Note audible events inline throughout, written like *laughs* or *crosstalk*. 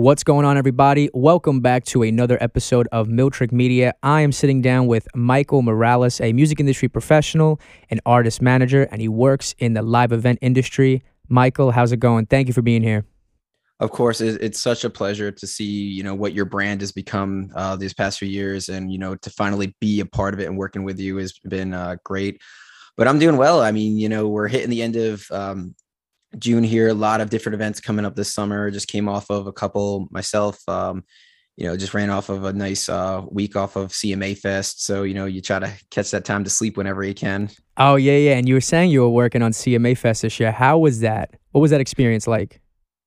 What's going on, everybody? Welcome back to another episode of Miltrick Media. I am sitting down with Michael Morales, a music industry professional and artist manager, and he works in the live event industry. Michael, how's it going? Thank you for being here. Of course, it's such a pleasure to see you know what your brand has become uh, these past few years, and you know to finally be a part of it and working with you has been uh, great. But I'm doing well. I mean, you know, we're hitting the end of um, June here. A lot of different events coming up this summer. Just came off of a couple myself. Um, you know, just ran off of a nice uh, week off of CMA Fest. So you know, you try to catch that time to sleep whenever you can. Oh yeah, yeah. And you were saying you were working on CMA Fest this year. How was that? What was that experience like?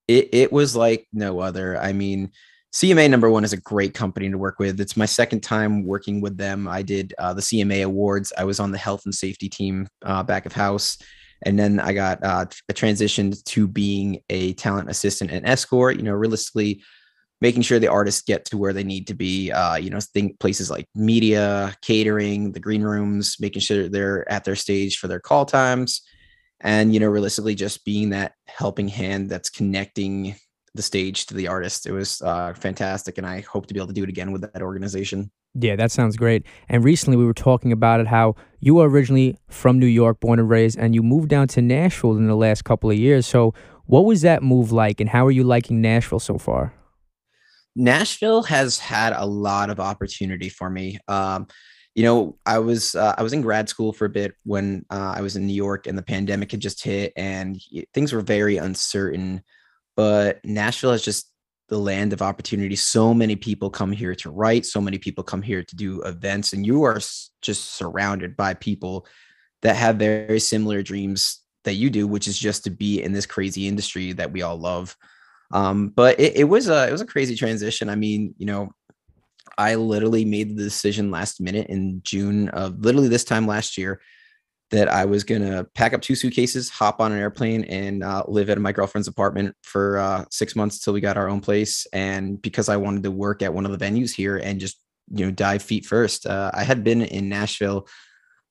It it was like no other. I mean. CMA number one is a great company to work with. It's my second time working with them. I did uh, the CMA awards. I was on the health and safety team uh, back of house and then I got uh, transitioned to being a talent assistant and escort. You know, realistically, making sure the artists get to where they need to be. Uh, you know, think places like media, catering, the green rooms, making sure they're at their stage for their call times, and you know, realistically, just being that helping hand that's connecting the stage to the artist. It was uh, fantastic, and I hope to be able to do it again with that organization. Yeah, that sounds great. And recently we were talking about it how you were originally from New York, born and raised, and you moved down to Nashville in the last couple of years. So, what was that move like, and how are you liking Nashville so far? Nashville has had a lot of opportunity for me. Um, you know, I was uh, I was in grad school for a bit when uh, I was in New York, and the pandemic had just hit, and things were very uncertain. But Nashville has just the land of opportunity. So many people come here to write, so many people come here to do events, and you are just surrounded by people that have very similar dreams that you do, which is just to be in this crazy industry that we all love. Um, but it, it was a it was a crazy transition. I mean, you know, I literally made the decision last minute in June of literally this time last year that I was gonna pack up two suitcases, hop on an airplane, and uh, live at my girlfriend's apartment for uh, six months till we got our own place. And because I wanted to work at one of the venues here and just you know dive feet first, uh, I had been in Nashville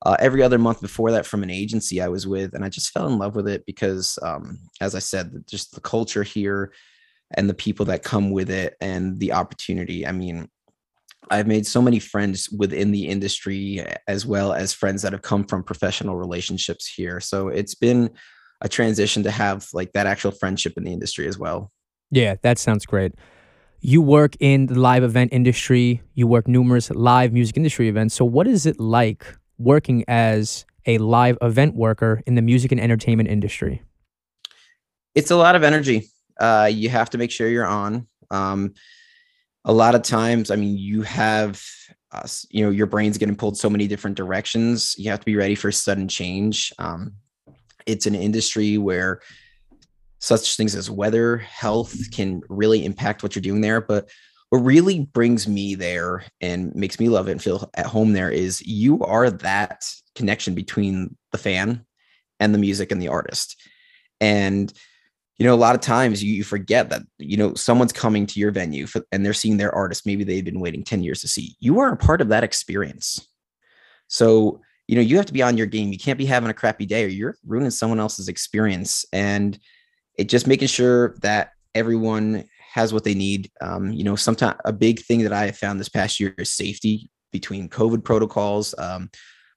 uh, every other month before that from an agency I was with, and I just fell in love with it because, um, as I said, just the culture here and the people that come with it and the opportunity. I mean, I've made so many friends within the industry as well as friends that have come from professional relationships here. So it's been a transition to have like that actual friendship in the industry as well. Yeah, that sounds great. You work in the live event industry, you work numerous live music industry events. So what is it like working as a live event worker in the music and entertainment industry? It's a lot of energy. Uh, you have to make sure you're on. Um, a lot of times, I mean, you have, uh, you know, your brain's getting pulled so many different directions. You have to be ready for sudden change. Um, it's an industry where such things as weather, health can really impact what you're doing there. But what really brings me there and makes me love it and feel at home there is you are that connection between the fan and the music and the artist. And you know, a lot of times you, you forget that, you know, someone's coming to your venue for, and they're seeing their artist. Maybe they've been waiting 10 years to see. You are a part of that experience. So, you know, you have to be on your game. You can't be having a crappy day or you're ruining someone else's experience. And it just making sure that everyone has what they need. Um, you know, sometimes a big thing that I have found this past year is safety between COVID protocols. Um,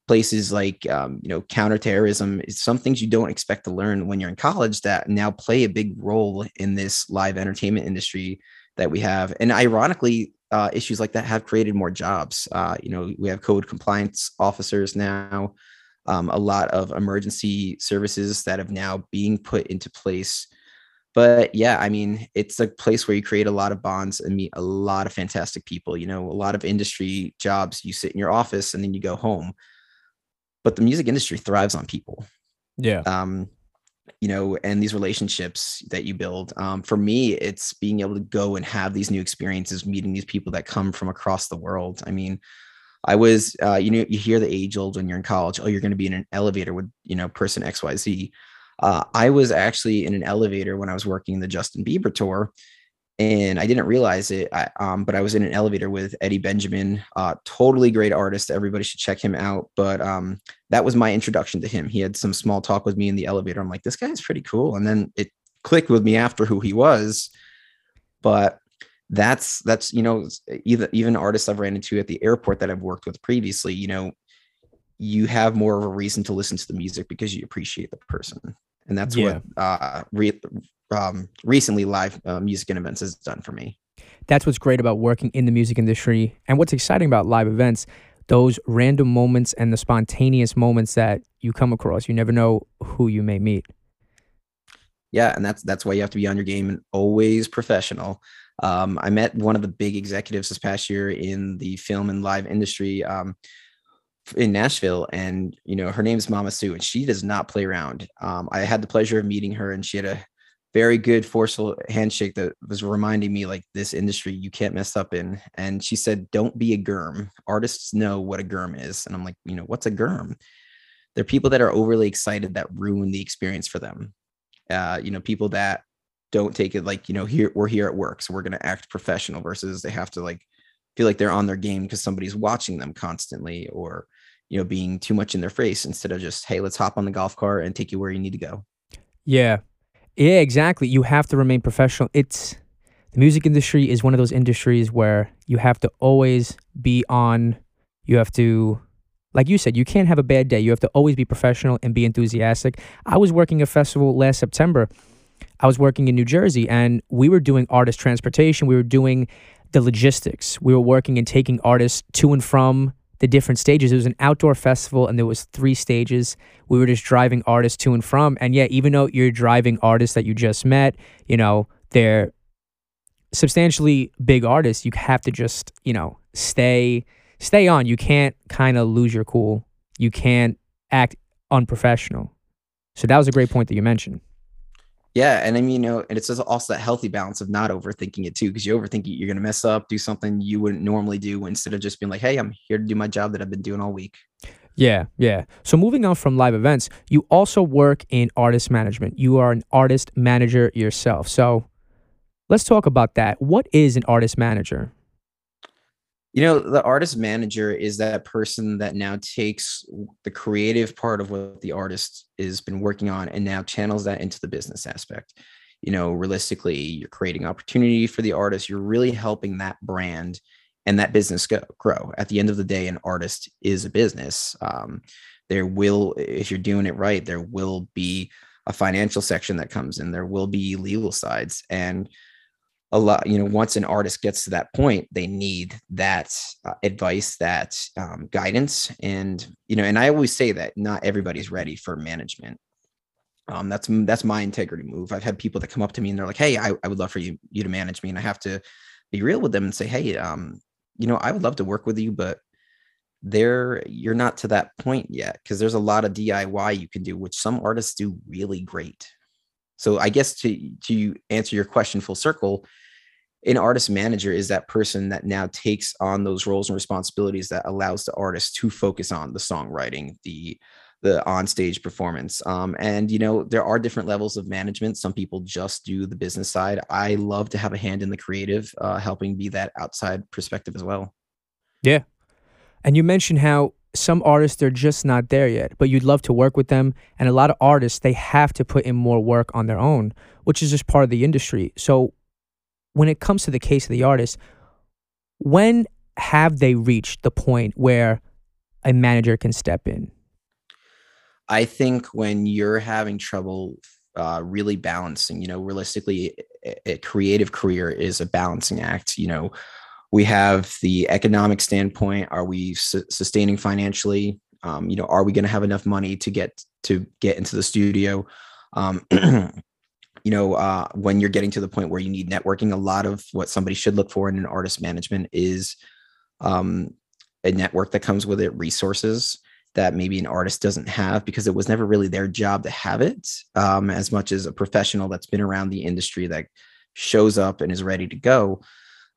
places like um, you know counterterrorism is some things you don't expect to learn when you're in college that now play a big role in this live entertainment industry that we have. And ironically uh, issues like that have created more jobs. Uh, you know we have code compliance officers now um, a lot of emergency services that have now being put into place. But yeah i mean it's a place where you create a lot of bonds and meet a lot of fantastic people. You know a lot of industry jobs you sit in your office and then you go home but the music industry thrives on people. Yeah. Um, you know, and these relationships that you build. Um, for me, it's being able to go and have these new experiences, meeting these people that come from across the world. I mean, I was, uh, you know, you hear the age old when you're in college. Oh, you're going to be in an elevator with, you know, person X, Y, Z. Uh, I was actually in an elevator when I was working the Justin Bieber tour, and I didn't realize it. I, um, but I was in an elevator with Eddie Benjamin, uh, totally great artist. Everybody should check him out. But um, that was my introduction to him. He had some small talk with me in the elevator. I'm like, this guy's pretty cool. And then it clicked with me after who he was. But that's that's you know even even artists I've ran into at the airport that I've worked with previously, you know, you have more of a reason to listen to the music because you appreciate the person, and that's Yeah. what uh, re- um, recently live uh, music and events has done for me. That's what's great about working in the music industry and what's exciting about live events, those random moments and the spontaneous moments that you come across. You never know who you may meet. Yeah, and that's that's why you have to be on your game and always professional. Um, I met one of the big executives this past year in the film and live industry um, in Nashville, and you know her name's Mama Sue, and she does not play around. Um, I had the pleasure of meeting her, and she had a very good, forceful handshake that was reminding me like this industry you can't mess up in. And she said, "Don't be a germ. Artists know what a germ is." And I'm like, you know, what's a germ? They're people that are overly excited that ruin the experience for them uh, you know, people that don't take it like, you know, here we're here at work, so we're gonna act professional versus they have to like feel like they're on their game because somebody's watching them constantly or you know, being too much in their face instead of just, hey, let's hop on the golf cart and take you where you need to go. Yeah. Yeah, exactly. You have to remain professional. It's the music industry is one of those industries where you have to always be on. You have to, like you said, you can't have a bad day. You have to always be professional and be enthusiastic. I was working a festival last September. I was working in New Jersey and we were doing artist transportation. We were doing the logistics. We were working and taking artists to and from the different stages. It was an outdoor festival and there was three stages. We were just driving artists to and from. And yeah, even though you're driving artists that you just met, you know, they're substantially big artists, you have to just, you know, stay stay on. You can't kind of lose your cool. You can't act unprofessional. So that was a great point that you mentioned. Yeah, and I mean, you know, and it's also that healthy balance of not overthinking it too, because you overthink it, you're gonna mess up, do something you wouldn't normally do, instead of just being like, "Hey, I'm here to do my job that I've been doing all week." Yeah, yeah. So moving on from live events, you also work in artist management. You are an artist manager yourself. So let's talk about that. What is an artist manager? You know, the artist manager is that person that now takes the creative part of what the artist has been working on and now channels that into the business aspect. You know, realistically, you're creating opportunity for the artist. You're really helping that brand and that business go, grow. At the end of the day, an artist is a business. Um, there will, if you're doing it right, there will be a financial section that comes in. There will be legal sides, and a lot you know once an artist gets to that point they need that uh, advice that um, guidance. And you know and i always say that not everybody's ready for management. Um, that's that's my integrity move. I've had people that come up to me and they're like hey i, I would love for you you to manage me. And i have to be real with them and say hey um, you know i would love to work with you but there you're not to that point yet. Because there's a lot of diy you can do which some artists do really great. So I guess to to answer your question full circle, an artist manager is that person that now takes on those roles and responsibilities that allows the artist to focus on the songwriting, the the onstage performance. Um, and you know, there are different levels of management. Some people just do the business side. I love to have a hand in the creative, uh, helping be that outside perspective as well. Yeah. And you mentioned how some artists they're just not there yet, but you'd love to work with them. And a lot of artists they have to put in more work on their own, which is just part of the industry. So when it comes to the case of the artist, when have they reached the point where a manager can step in? I think when you're having trouble uh, really balancing, you know, realistically, a, creative career is a balancing act. You know, we have the economic standpoint. Are we su- sustaining financially? Um, you know, are we going to have enough money to get to get into the studio? Um, *clears throat* you know, uh, when you're getting to the point where you need networking, a lot of what somebody should look for in an artist management is um, a network that comes with it, resources that maybe an artist doesn't have because it was never really their job to have it um, as much as a professional that's been around the industry that shows up and is ready to go.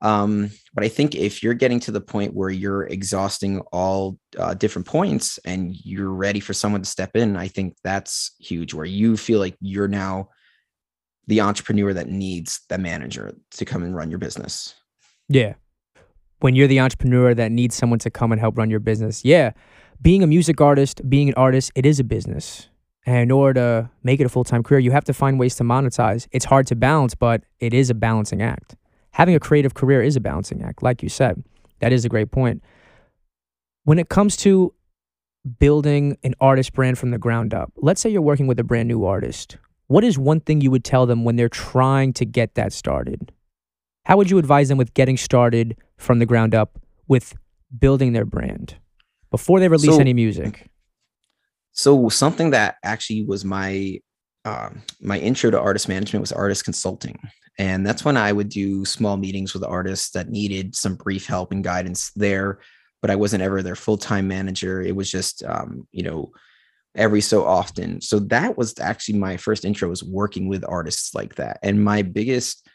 Um, but i think if you're getting to the point where you're exhausting all uh, different points and you're ready for someone to step in i think that's huge where you feel like you're now the entrepreneur that needs the manager to come and run your business Yeah. When you're the entrepreneur that needs someone to come and help run your business. Yeah. Being a music artist, being an artist, it is a business. And in order to make it a full time career, you have to find ways to monetize. It's hard to balance, but it is a balancing act. having a creative career is a balancing act, like you said. That is a great point. When it comes to building an artist brand from the ground up, let's say you're working with a brand new artist. What is one thing you would tell them when they're trying to get that started? How would you advise them with getting started from the ground up with building their brand before they release So- any music? *clears throat* So something that actually was my um, my intro to artist management was artist consulting, and that's when I would do small meetings with artists that needed some brief help and guidance there. But I wasn't ever their full time manager. It was just um, you know every so often. So that was actually my first intro was working with artists like that. And my biggest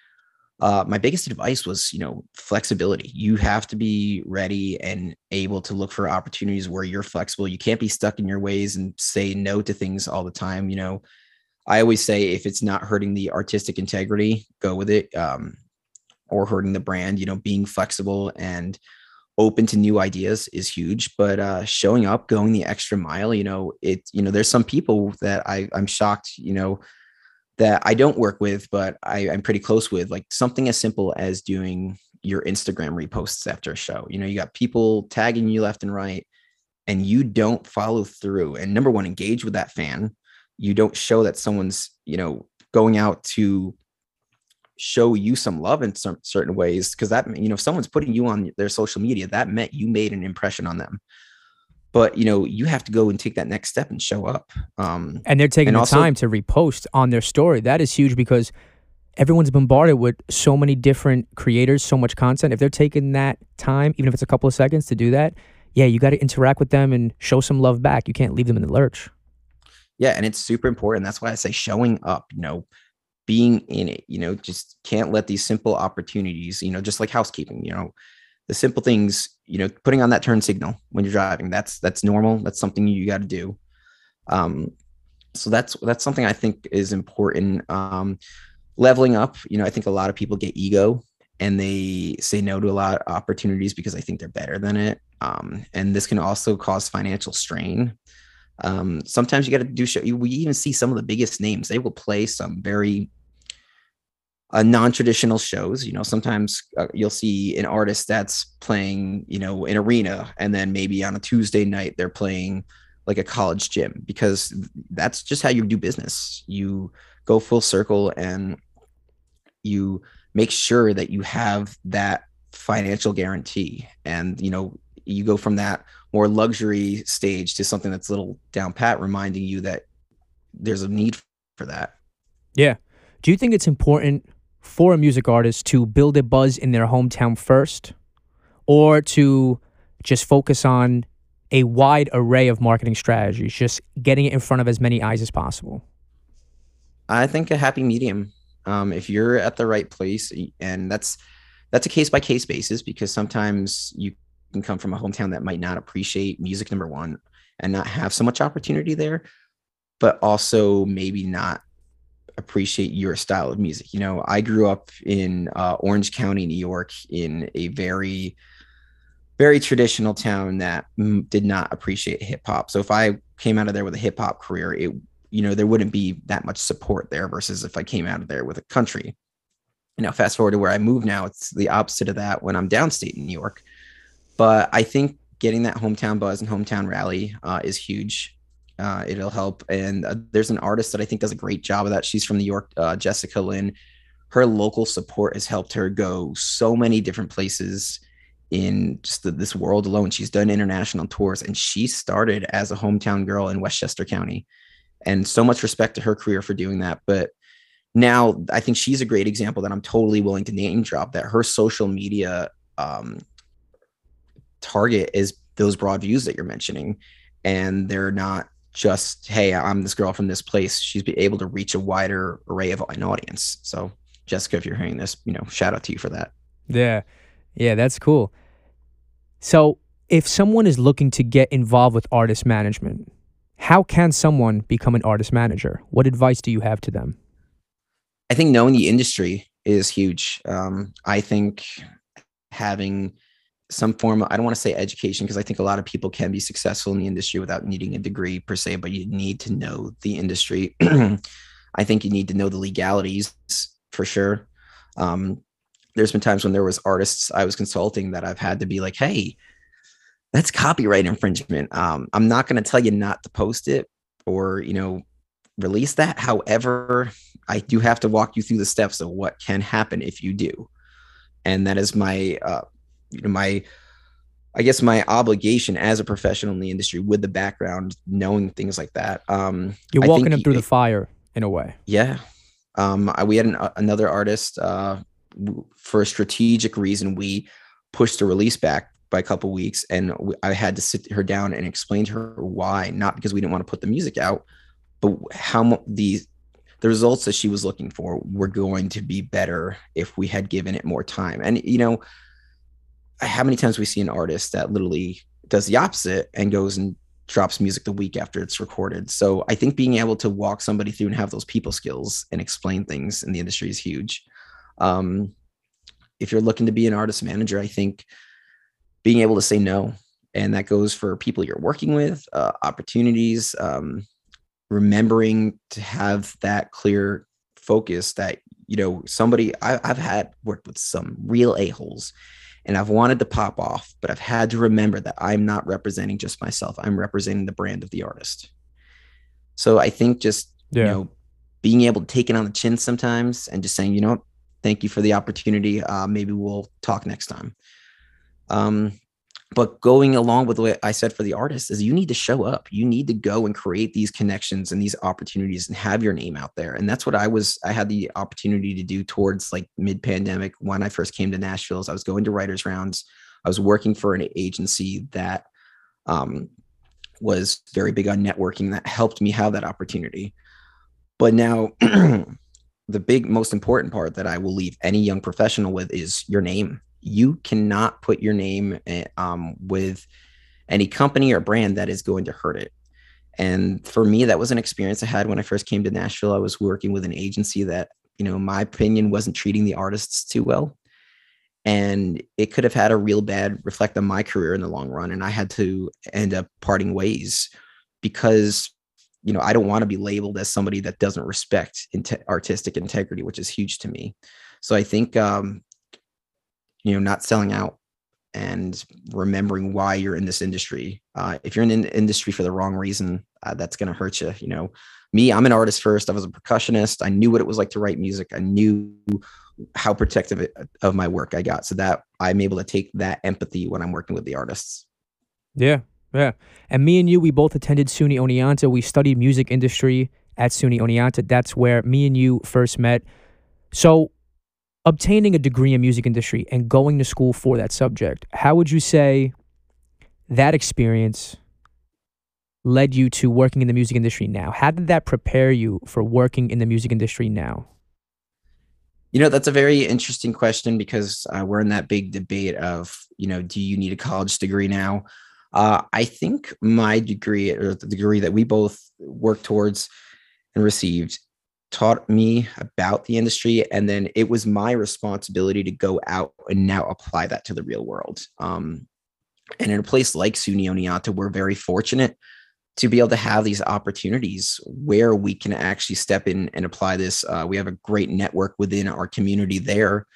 uh, my biggest advice was you know flexibility you have to be ready and able to look for opportunities where you're flexible you can't be stuck in your ways and say no to things all the time you know i always say if it's not hurting the artistic integrity go with it um, or hurting the brand you know being flexible and open to new ideas is huge but uh showing up going the extra mile you know it you know there's some people that i i'm shocked you know that I don't work with, but I, I'm pretty close with, like something as simple as doing your Instagram reposts after a show. You know, you got people tagging you left and right, and you don't follow through. And number one, engage with that fan. You don't show that someone's, you know, going out to show you some love in some certain ways because that you know if someone's putting you on their social media that meant you made an impression on them but you know you have to go and take that next step and show up um and they're taking And the also- time to repost on their story. That is huge because everyone's bombarded with so many different creators, so much content. If they're taking that time, even if it's a couple of seconds to do that, yeah, you got to interact with them and show some love back. You can't leave them in the lurch. yeah and it's super important that's why i say showing up you know being in it you know just can't let these simple opportunities you know just like housekeeping you know the simple things you know putting on that turn signal when you're driving that's that's normal that's something you got to do. Um so that's that's something i think is important. Um leveling up you know i think a lot of people get ego and they say no to a lot of opportunities because they think they're better than it. Um and this can also cause financial strain um, sometimes you got to do show. We even see some of the biggest names. They will play some very uh, non-traditional shows. You know, sometimes uh, you'll see an artist that's playing, you know, an arena, and then maybe on a Tuesday night they're playing like a college gym because that's just how you do business. You go full circle and you make sure that you have that financial guarantee, and you know, you go from that more luxury stage to something that's a little down pat, reminding you that there's a need for that. Yeah. Do you think it's important for a music artist to build a buzz in their hometown first or to just focus on a wide array of marketing strategies, just getting it in front of as many eyes as possible? I think a happy medium. Um, if you're at the right place, and that's that's a case by case basis because sometimes you can come from a hometown that might not appreciate music number one and not have so much opportunity there, but also maybe not appreciate your style of music. You know, I grew up in uh, Orange County, New York, in a very very traditional town that mm, did not appreciate hip hop. So if I came out of there with a hip hop career, it you know there wouldn't be that much support there versus if I came out of there with a country. You know, fast forward to where I move now, it's the opposite of that when I'm downstate in New York. But I think getting that hometown buzz and hometown rally uh, is huge. Uh, it'll help. And uh, there's an artist that I think does a great job of that. She's from New York, uh, Jessica Lynn. Her local support has helped her go so many different places in just the, this world alone. She's done international tours and she started as a hometown girl in Westchester County. And so much respect to her career for doing that. But now I think she's a great example that I'm totally willing to name drop that her social media um, target is those broad views that you're mentioning. And they're not just, hey, I'm this girl from this place. She's be able to reach a wider array of an audience. So, Jessica, if you're hearing this, you know, shout out to you for that. Yeah. Yeah, that's cool. So, if someone is looking to get involved with artist management, how can someone become an artist manager? What advice do you have to them? I think knowing the industry is huge. Um, I think having some form of, I don't want to say education because I think a lot of people can be successful in the industry without needing a degree per se, but you need to know the industry. *clears throat* I think you need to know the legalities for sure. Um, there's been times when there was artists I was consulting that I've had to be like, hey, that's copyright infringement. Um, I'm not going to tell you not to post it or you know release that. However, I do have to walk you through the steps of what can happen if you do, and that is my uh, you know my I guess my obligation as a professional in the industry with the background, knowing things like that. Um, You're walking them through the fire in a way. Yeah. Um, I, we had an, another artist uh, for a strategic reason. We pushed the release back by a couple weeks, and we, I had to sit her down and explain to her why. Not because we didn't want to put the music out, but how the the results that she was looking for were going to be better if we had given it more time. And you know, how many times we see an artist that literally does the opposite and goes and drops music the week after it's recorded. So I think being able to walk somebody through and have those people skills and explain things in the industry is huge. Um, if you're looking to be an artist manager, I think being able to say no, and that goes for people you're working with, uh, opportunities, um, remembering to have that clear focus that you know somebody I, I've had worked with some real a holes and I've wanted to pop off, but I've had to remember that I'm not representing just myself. I'm representing the brand of the artist. So I think just yeah. you know being able to take it on the chin sometimes and just saying, you know, thank you for the opportunity. Uh, maybe we'll talk next time. Um, but going along with what I said for the artist is you need to show up. You need to go and create these connections and these opportunities and have your name out there. And that's what I was, I had the opportunity to do towards like mid pandemic when I first came to Nashville. I was going to writers rounds. I was working for an agency that um, was very big on networking that helped me have that opportunity. But now *clears throat* the big, most important part that I will leave any young professional with is your name you cannot put your name eh, um, with any company or brand that is going to hurt it. And for me, that was an experience I had when I first came to Nashville. I was working with an agency that, you know, my opinion wasn't treating the artists too well. And it could have had a real bad reflect on my career in the long run. And I had to end up parting ways because, you know, I don't want to be labeled as somebody that doesn't respect artistic integrity, which is huge to me. So I think um, you know not selling out and remembering why you're in this industry. Uh, if you're in the industry for the wrong reason uh, that's going to hurt you you know. Me i'm an artist first. I was a percussionist. I knew what it was like to write music. I knew how protective of my work i got so that i'm able to take that empathy when i'm working with the artists. Yeah yeah. And me and you we both attended suny oneonta. We studied music industry at suny oneonta. That's where me and you first met. So obtaining a degree in music industry and going to school for that subject, how would you say that experience led you to working in the music industry now? How did that prepare you for working in the music industry now? You know, that's a very interesting question because uh, we're in that big debate of, you know, do you need a college degree now? Uh, I think my degree or the degree that we both worked towards and received taught me about the industry and then it was my responsibility to go out and now apply that to the real world. Um, and in a place like suny oneonta we're very fortunate to be able to have these opportunities where we can actually step in and apply this. Uh, we have a great network within our community there.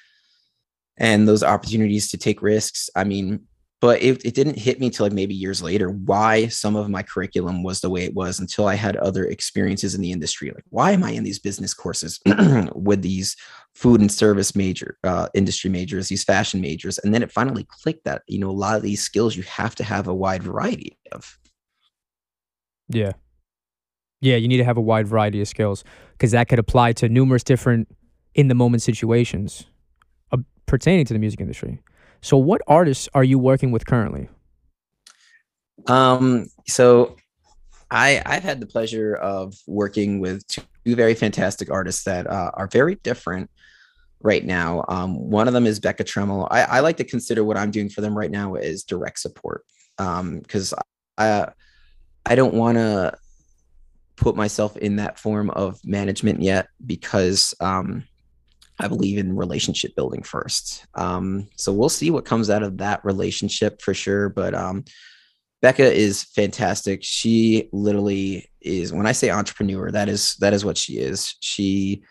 And those opportunities to take risks i mean but it, it didn't hit me till like maybe years later why some of my curriculum was the way it was until i had other experiences in the industry. Like why am i in these business courses *clears throat* with these food and service major uh, industry majors these fashion majors? And then it finally clicked that you know a lot of these skills you have to have a wide variety of. Yeah. Yeah you need to have a wide variety of skills because that could apply to numerous different in the moment situations uh, pertaining to the music industry so, what artists are you working with currently? Um, so I I've had the pleasure of working with two very fantastic artists that uh, are very different right now. Um, one of them is Becca Tremel. I, I like to consider what I'm doing for them right now is direct support because um, I I don't want to put myself in that form of management yet because um, I believe in relationship building first. Um, so we'll see what comes out of that relationship for sure. But um, Becca is fantastic. She literally is when I say entrepreneur, that is that is what she is. She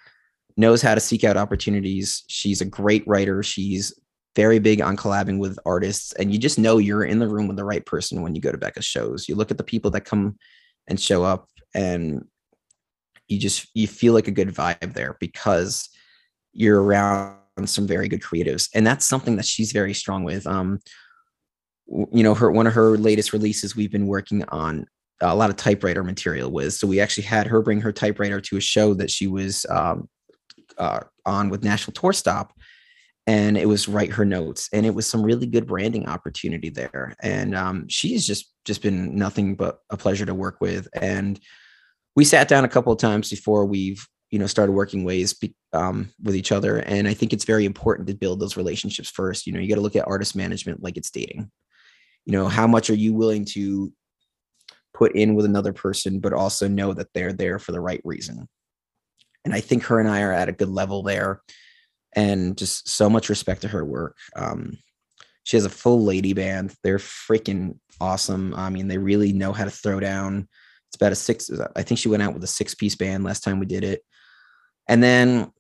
knows how to seek out opportunities. She's a great writer. She's very big on collabing with artists, and you just know you're in the room with the right person when you go to Becca's shows. You look at the people that come and show up, and you just you feel like a good vibe there because you're around some very good creatives, and that's something that she's very strong with. Um, you know, her one of her latest releases we've been working on a lot of typewriter material with. So we actually had her bring her typewriter to a show that she was um, uh, on with National Tour Stop, and it was write her notes, and it was some really good branding opportunity there. And um, she's just just been nothing but a pleasure to work with. And we sat down a couple of times before we've you know started working ways um, with each other. And i think it's very important to build those relationships first. You know you got to look at artist management like it's dating. You know how much are you willing to put in with another person but also know that they're there for the right reason? And i think her and i are at a good level there and just so much respect to her work. Um, she has a full lady band. They're freaking awesome. I mean they really know how to throw down. It's about a six i think she went out with a six piece band last time we did it and then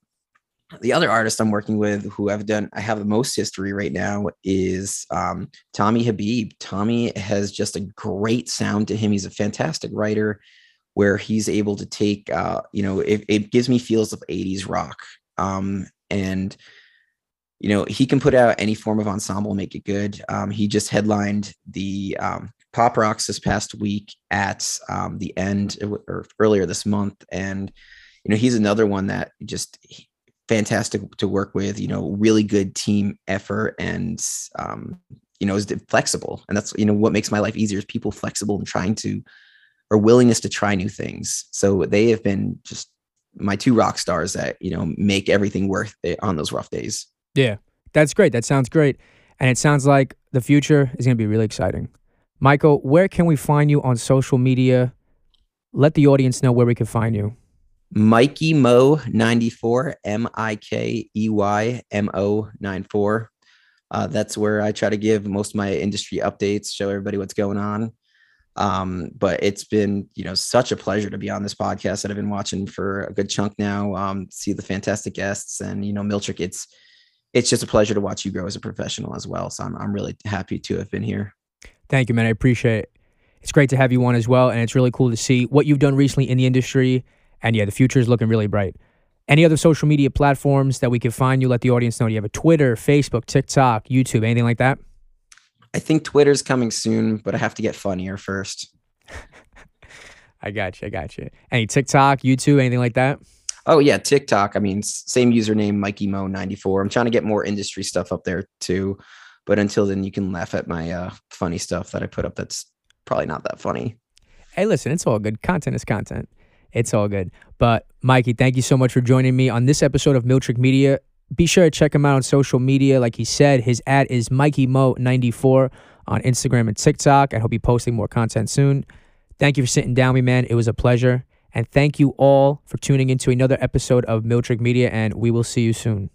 the other artist I'm working with who I've done, I have the most history right now is um, Tommy Habib. Tommy has just a great sound to him. He's a fantastic writer where he's able to take, uh, you know, it, it, gives me feels of 80s rock. Um, and, you know, he can put out any form of ensemble, make it good. Um, he just headlined the um, Pop Rocks this past week at um, the end or earlier this month. And, you know, he's another one that just fantastic to work with, you know, really good team effort and, um, you know, is flexible. And that's, you know, what makes my life easier is people flexible and trying to, or willingness to try new things. So they have been just my two rock stars that, you know, make everything worth it on those rough days. Yeah, that's great. That sounds great. And it sounds like the future is going to be really exciting. Michael, where can we find you on social media? Let the audience know where we can find you. Mikey Mo 94, M I K E Y M O 94. Uh, that's where I try to give most of my industry updates, show everybody what's going on. Um, but it's been, you know, such a pleasure to be on this podcast that I've been watching for a good chunk now. Um, see the fantastic guests and, you know, Miltrick, it's, it's just a pleasure to watch you grow as a professional as well. So I'm, I'm really happy to have been here. Thank you, man. I appreciate it. It's great to have you on as well. And it's really cool to see what you've done recently in the industry and yeah, the future is looking really bright. Any other social media platforms that we can find you? Let the audience know. Do you have a Twitter, Facebook, TikTok, YouTube, anything like that? I think Twitter's coming soon, but I have to get funnier first. *laughs* I got you. I got you. Any TikTok, YouTube, anything like that? Oh yeah, TikTok. I mean, same username, Mikey Mo ninety four. I'm trying to get more industry stuff up there too, but until then, you can laugh at my uh, funny stuff that I put up. That's probably not that funny. Hey, listen, it's all good. Content is content. It's all good. But Mikey, thank you so much for joining me on this episode of Miltrick Media. Be sure to check him out on social media. Like he said, his ad is Mikey Mo94 on Instagram and TikTok. I hope be posting more content soon. Thank you for sitting down with me, man. It was a pleasure. And thank you all for tuning into another episode of Miltrick Media, and we will see you soon.